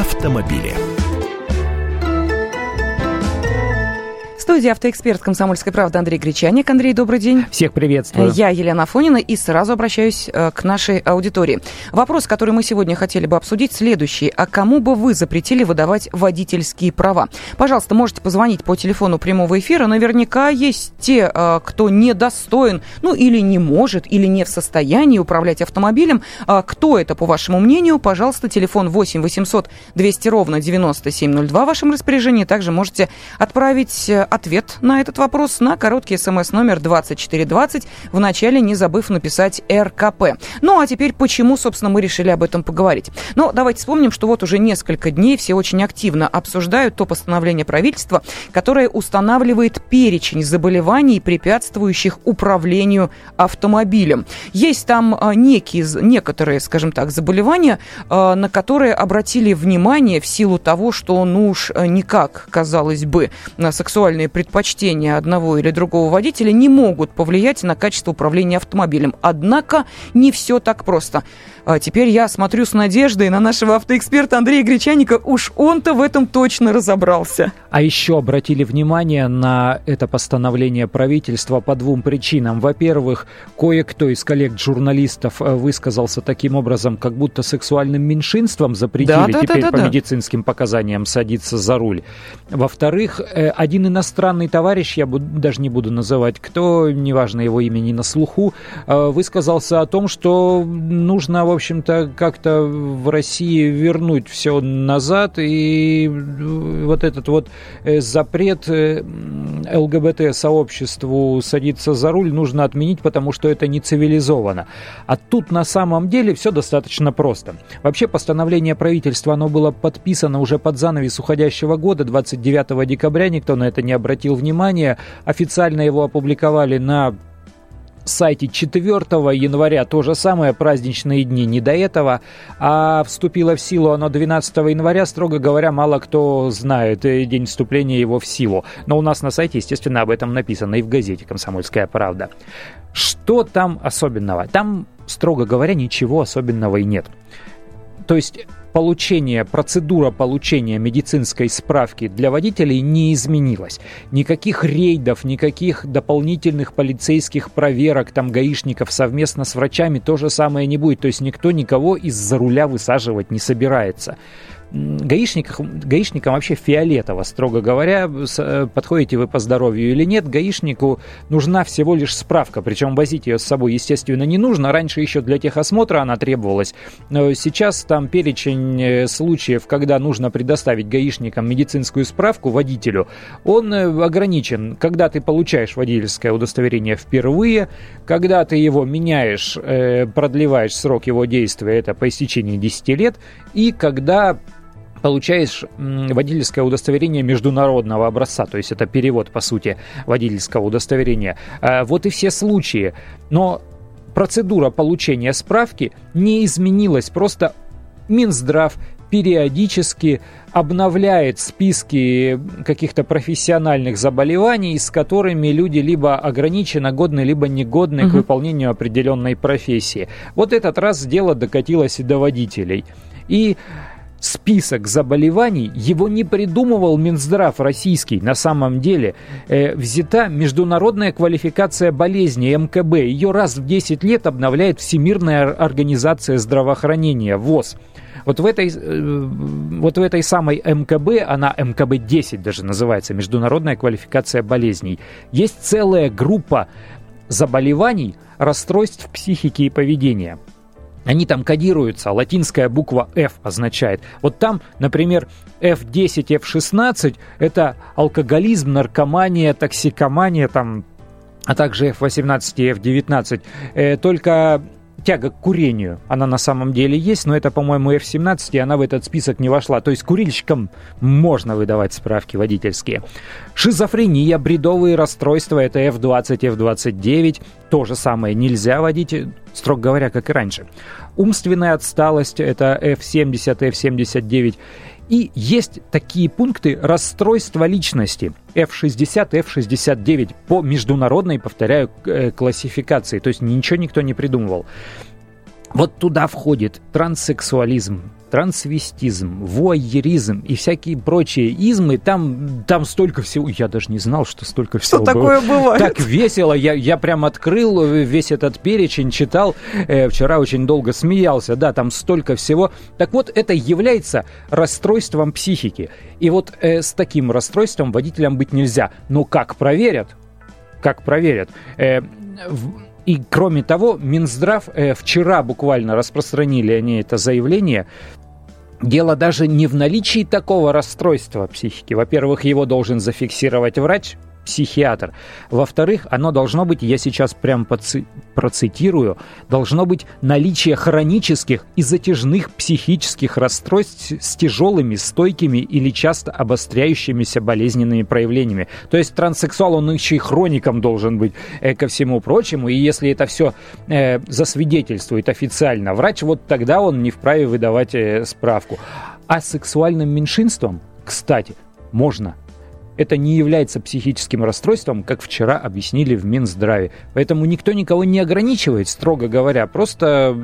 автомобили. Студии автоэксперт «Комсомольской правды» Андрей Гречаник. Андрей, добрый день. Всех приветствую. Я Елена Фонина и сразу обращаюсь э, к нашей аудитории. Вопрос, который мы сегодня хотели бы обсудить, следующий. А кому бы вы запретили выдавать водительские права? Пожалуйста, можете позвонить по телефону прямого эфира. Наверняка есть те, э, кто недостоин, ну или не может, или не в состоянии управлять автомобилем. А кто это, по вашему мнению? Пожалуйста, телефон 8 800 200 ровно 9702 в вашем распоряжении. Также можете отправить э, от ответ на этот вопрос на короткий смс номер 2420, вначале не забыв написать РКП. Ну а теперь почему, собственно, мы решили об этом поговорить? Ну, давайте вспомним, что вот уже несколько дней все очень активно обсуждают то постановление правительства, которое устанавливает перечень заболеваний, препятствующих управлению автомобилем. Есть там а, некие, некоторые, скажем так, заболевания, а, на которые обратили внимание в силу того, что, ну уж а, никак, казалось бы, сексуальные предпочтения одного или другого водителя не могут повлиять на качество управления автомобилем. Однако не все так просто. А теперь я смотрю с надеждой на нашего автоэксперта Андрея Гречаника. Уж он-то в этом точно разобрался. А еще обратили внимание на это постановление правительства по двум причинам. Во-первых, кое-кто из коллег-журналистов э, высказался таким образом, как будто сексуальным меньшинством запретили да, да, теперь да, да, по да. медицинским показаниям садиться за руль. Во-вторых, э, один иностранный товарищ, я даже не буду называть кто, неважно его имя не на слуху, э, высказался о том, что нужно общем-то, как-то в России вернуть все назад, и вот этот вот э, запрет э, ЛГБТ-сообществу садиться за руль нужно отменить, потому что это не цивилизованно. А тут на самом деле все достаточно просто. Вообще постановление правительства, оно было подписано уже под занавес уходящего года, 29 декабря, никто на это не обратил внимания. Официально его опубликовали на сайте 4 января то же самое, праздничные дни не до этого, а вступило в силу оно 12 января, строго говоря, мало кто знает э, день вступления его в силу. Но у нас на сайте, естественно, об этом написано и в газете «Комсомольская правда». Что там особенного? Там, строго говоря, ничего особенного и нет. То есть получение, процедура получения медицинской справки для водителей не изменилась. Никаких рейдов, никаких дополнительных полицейских проверок, там гаишников совместно с врачами то же самое не будет. То есть никто никого из-за руля высаживать не собирается гаишникам, гаишникам вообще фиолетово, строго говоря, э, подходите вы по здоровью или нет, гаишнику нужна всего лишь справка, причем возить ее с собой, естественно, не нужно. Раньше еще для техосмотра она требовалась, но сейчас там перечень э, случаев, когда нужно предоставить гаишникам медицинскую справку водителю, он э, ограничен. Когда ты получаешь водительское удостоверение впервые, когда ты его меняешь, продлеваешь срок его действия, это по истечении 10 лет, и когда получаешь водительское удостоверение международного образца, то есть это перевод, по сути, водительского удостоверения. А, вот и все случаи. Но процедура получения справки не изменилась, просто Минздрав периодически обновляет списки каких-то профессиональных заболеваний, с которыми люди либо ограниченно годны, либо негодны угу. к выполнению определенной профессии. Вот этот раз дело докатилось и до водителей. И список заболеваний, его не придумывал Минздрав российский. На самом деле э, взята международная квалификация болезни МКБ. Ее раз в 10 лет обновляет Всемирная организация здравоохранения ВОЗ. Вот в этой, э, вот в этой самой МКБ, она МКБ-10 даже называется, Международная квалификация болезней, есть целая группа заболеваний, расстройств психики и поведения – они там кодируются, латинская буква F означает. Вот там, например, F10, F16 – это алкоголизм, наркомания, токсикомания, там, а также F18 и F19. Э, только тяга к курению, она на самом деле есть, но это, по-моему, F17, и она в этот список не вошла. То есть курильщикам можно выдавать справки водительские. Шизофрения, бредовые расстройства, это F20, F29. То же самое нельзя водить, строго говоря, как и раньше. Умственная отсталость, это F70, F79. И есть такие пункты расстройства личности F60, F69 по международной, повторяю, э, классификации. То есть ничего никто не придумывал. Вот туда входит транссексуализм, трансвестизм, вуайеризм и всякие прочие измы, там, там столько всего. Я даже не знал, что столько всего Что такое бывает? Так весело. Я, я прям открыл весь этот перечень, читал. Э, вчера очень долго смеялся. Да, там столько всего. Так вот, это является расстройством психики. И вот э, с таким расстройством водителям быть нельзя. Но как проверят? Как проверят? Э, в, и кроме того, Минздрав э, вчера буквально распространили они это заявление. Дело даже не в наличии такого расстройства психики. Во-первых, его должен зафиксировать врач, психиатр. Во-вторых, оно должно быть, я сейчас прям процитирую, должно быть наличие хронических и затяжных психических расстройств с тяжелыми, стойкими или часто обостряющимися болезненными проявлениями. То есть транссексуал, он еще и хроником должен быть э, ко всему прочему. И если это все э, засвидетельствует официально врач, вот тогда он не вправе выдавать э, справку. А сексуальным меньшинством, кстати, можно это не является психическим расстройством, как вчера объяснили в Минздраве. Поэтому никто никого не ограничивает, строго говоря. Просто,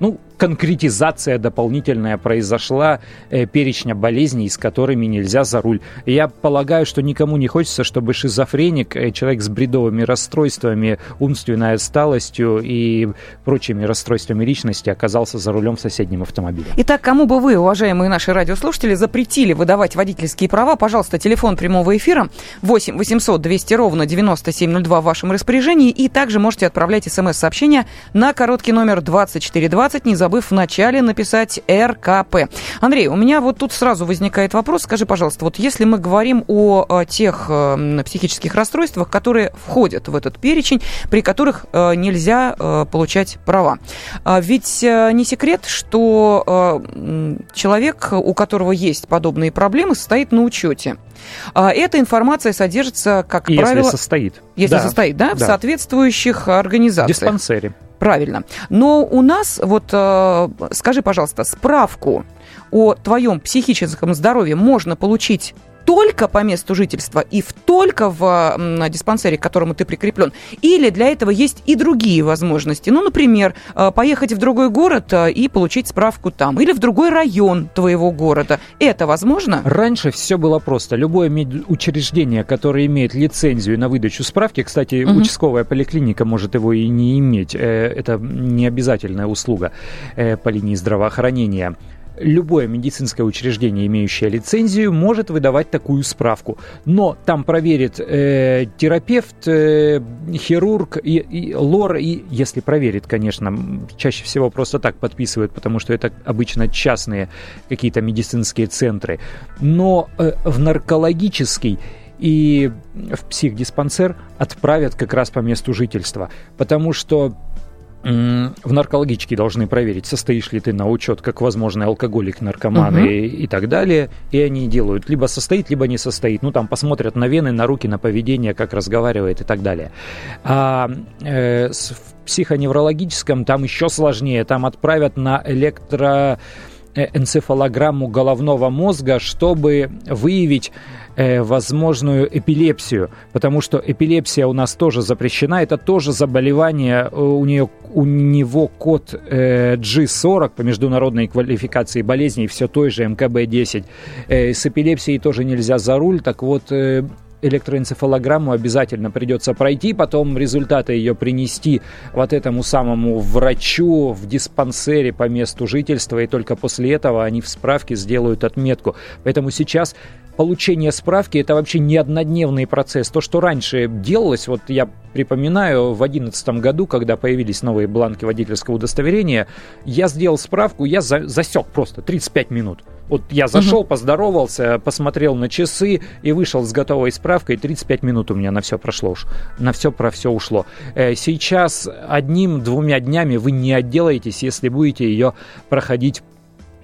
ну, конкретизация дополнительная произошла э, перечня болезней, с которыми нельзя за руль. я полагаю, что никому не хочется, чтобы шизофреник, э, человек с бредовыми расстройствами, умственной отсталостью и прочими расстройствами личности оказался за рулем в соседнем автомобиле. Итак, кому бы вы, уважаемые наши радиослушатели, запретили выдавать водительские права, пожалуйста, телефон прямого эфира 8 800 200 ровно 9702 в вашем распоряжении. И также можете отправлять смс-сообщения на короткий номер 2420. Не забудьте забыв вначале написать РКП. Андрей, у меня вот тут сразу возникает вопрос. Скажи, пожалуйста, вот если мы говорим о, о тех э, психических расстройствах, которые входят в этот перечень, при которых э, нельзя э, получать права. А ведь э, не секрет, что э, человек, у которого есть подобные проблемы, стоит на учете. А эта информация содержится, как если правило... Если состоит. Если да. состоит, да, да, в соответствующих организациях. В диспансере. Правильно. Но у нас, вот э, скажи, пожалуйста, справку о твоем психическом здоровье можно получить только по месту жительства и в только в диспансере, к которому ты прикреплен? Или для этого есть и другие возможности? Ну, например, э, поехать в другой город э, и получить справку там. Или в другой район твоего города. Это возможно? Раньше все было просто. Любое учреждение, которое имеет лицензию на выдачу справки, кстати, угу. участковая поликлиника может его и не иметь. Э, это не обязательная услуга по линии здравоохранения любое медицинское учреждение, имеющее лицензию, может выдавать такую справку. Но там проверит э, терапевт, э, хирург, и, и лор, и если проверит, конечно, чаще всего просто так подписывают, потому что это обычно частные какие-то медицинские центры. Но э, в наркологический и в психдиспансер отправят как раз по месту жительства, потому что в наркологичке должны проверить, состоишь ли ты на учет как возможный алкоголик, наркоман угу. и, и так далее. И они делают либо состоит, либо не состоит. Ну, там посмотрят на вены, на руки, на поведение, как разговаривает и так далее. А э, в психоневрологическом там еще сложнее. Там отправят на электроэнцефалограмму головного мозга, чтобы выявить э, возможную эпилепсию, потому что эпилепсия у нас тоже запрещена, это тоже заболевание, э, у, нее, у него код э, G40 по международной квалификации болезней, все той же МКБ-10. Э, с эпилепсией тоже нельзя за руль, так вот... Электроэнцефалограмму обязательно придется пройти, потом результаты ее принести вот этому самому врачу в диспансере по месту жительства, и только после этого они в справке сделают отметку. Поэтому сейчас получение справки это вообще не однодневный процесс. То, что раньше делалось, вот я припоминаю, в 2011 году, когда появились новые бланки водительского удостоверения, я сделал справку, я за, засек просто 35 минут. Вот я зашел, угу. поздоровался, посмотрел на часы и вышел с готовой справкой. 35 минут у меня на все прошло уж. На все про все ушло. Э, сейчас одним-двумя днями вы не отделаетесь, если будете ее проходить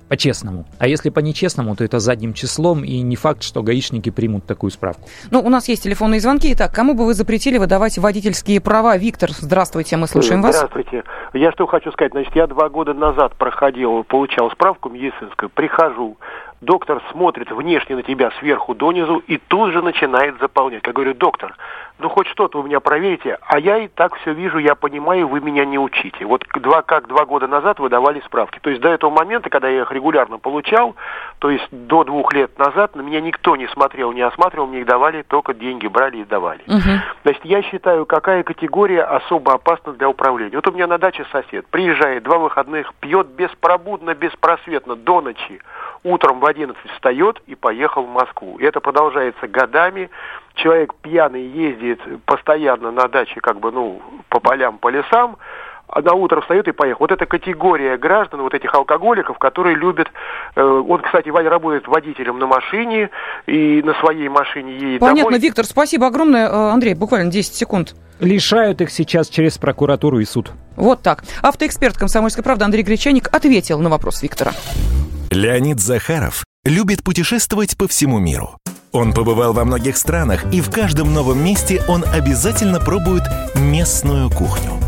по-честному. А если по-нечестному, то это задним числом, и не факт, что гаишники примут такую справку. Ну, у нас есть телефонные звонки. Итак, кому бы вы запретили выдавать водительские права? Виктор, здравствуйте, мы слушаем вас. Здравствуйте. Я что хочу сказать. Значит, я два года назад проходил, получал справку медицинскую, прихожу, доктор смотрит внешне на тебя сверху донизу и тут же начинает заполнять. Я говорю, доктор, ну хоть что-то у меня проверите, а я и так все вижу, я понимаю, вы меня не учите. Вот два, как два года назад вы давали справки. То есть до этого момента, когда я их регулярно получал, то есть до двух лет назад, на меня никто не смотрел, не осматривал, мне их давали, только деньги брали и давали. Угу. Значит, я считаю, какая категория особо опасна для управления. Вот у меня на даче сосед приезжает, два выходных, пьет беспробудно, беспросветно, до ночи. Утром в 11 встает и поехал в Москву. И это продолжается годами человек пьяный ездит постоянно на даче, как бы, ну, по полям, по лесам, а на утро встает и поехал. Вот эта категория граждан, вот этих алкоголиков, которые любят... Э, он, кстати, Ваня работает водителем на машине и на своей машине едет Понятно, домой. Виктор, спасибо огромное. Э, Андрей, буквально 10 секунд. Лишают их сейчас через прокуратуру и суд. Вот так. Автоэксперт «Комсомольской правды» Андрей Гречаник ответил на вопрос Виктора. Леонид Захаров любит путешествовать по всему миру. Он побывал во многих странах, и в каждом новом месте он обязательно пробует местную кухню.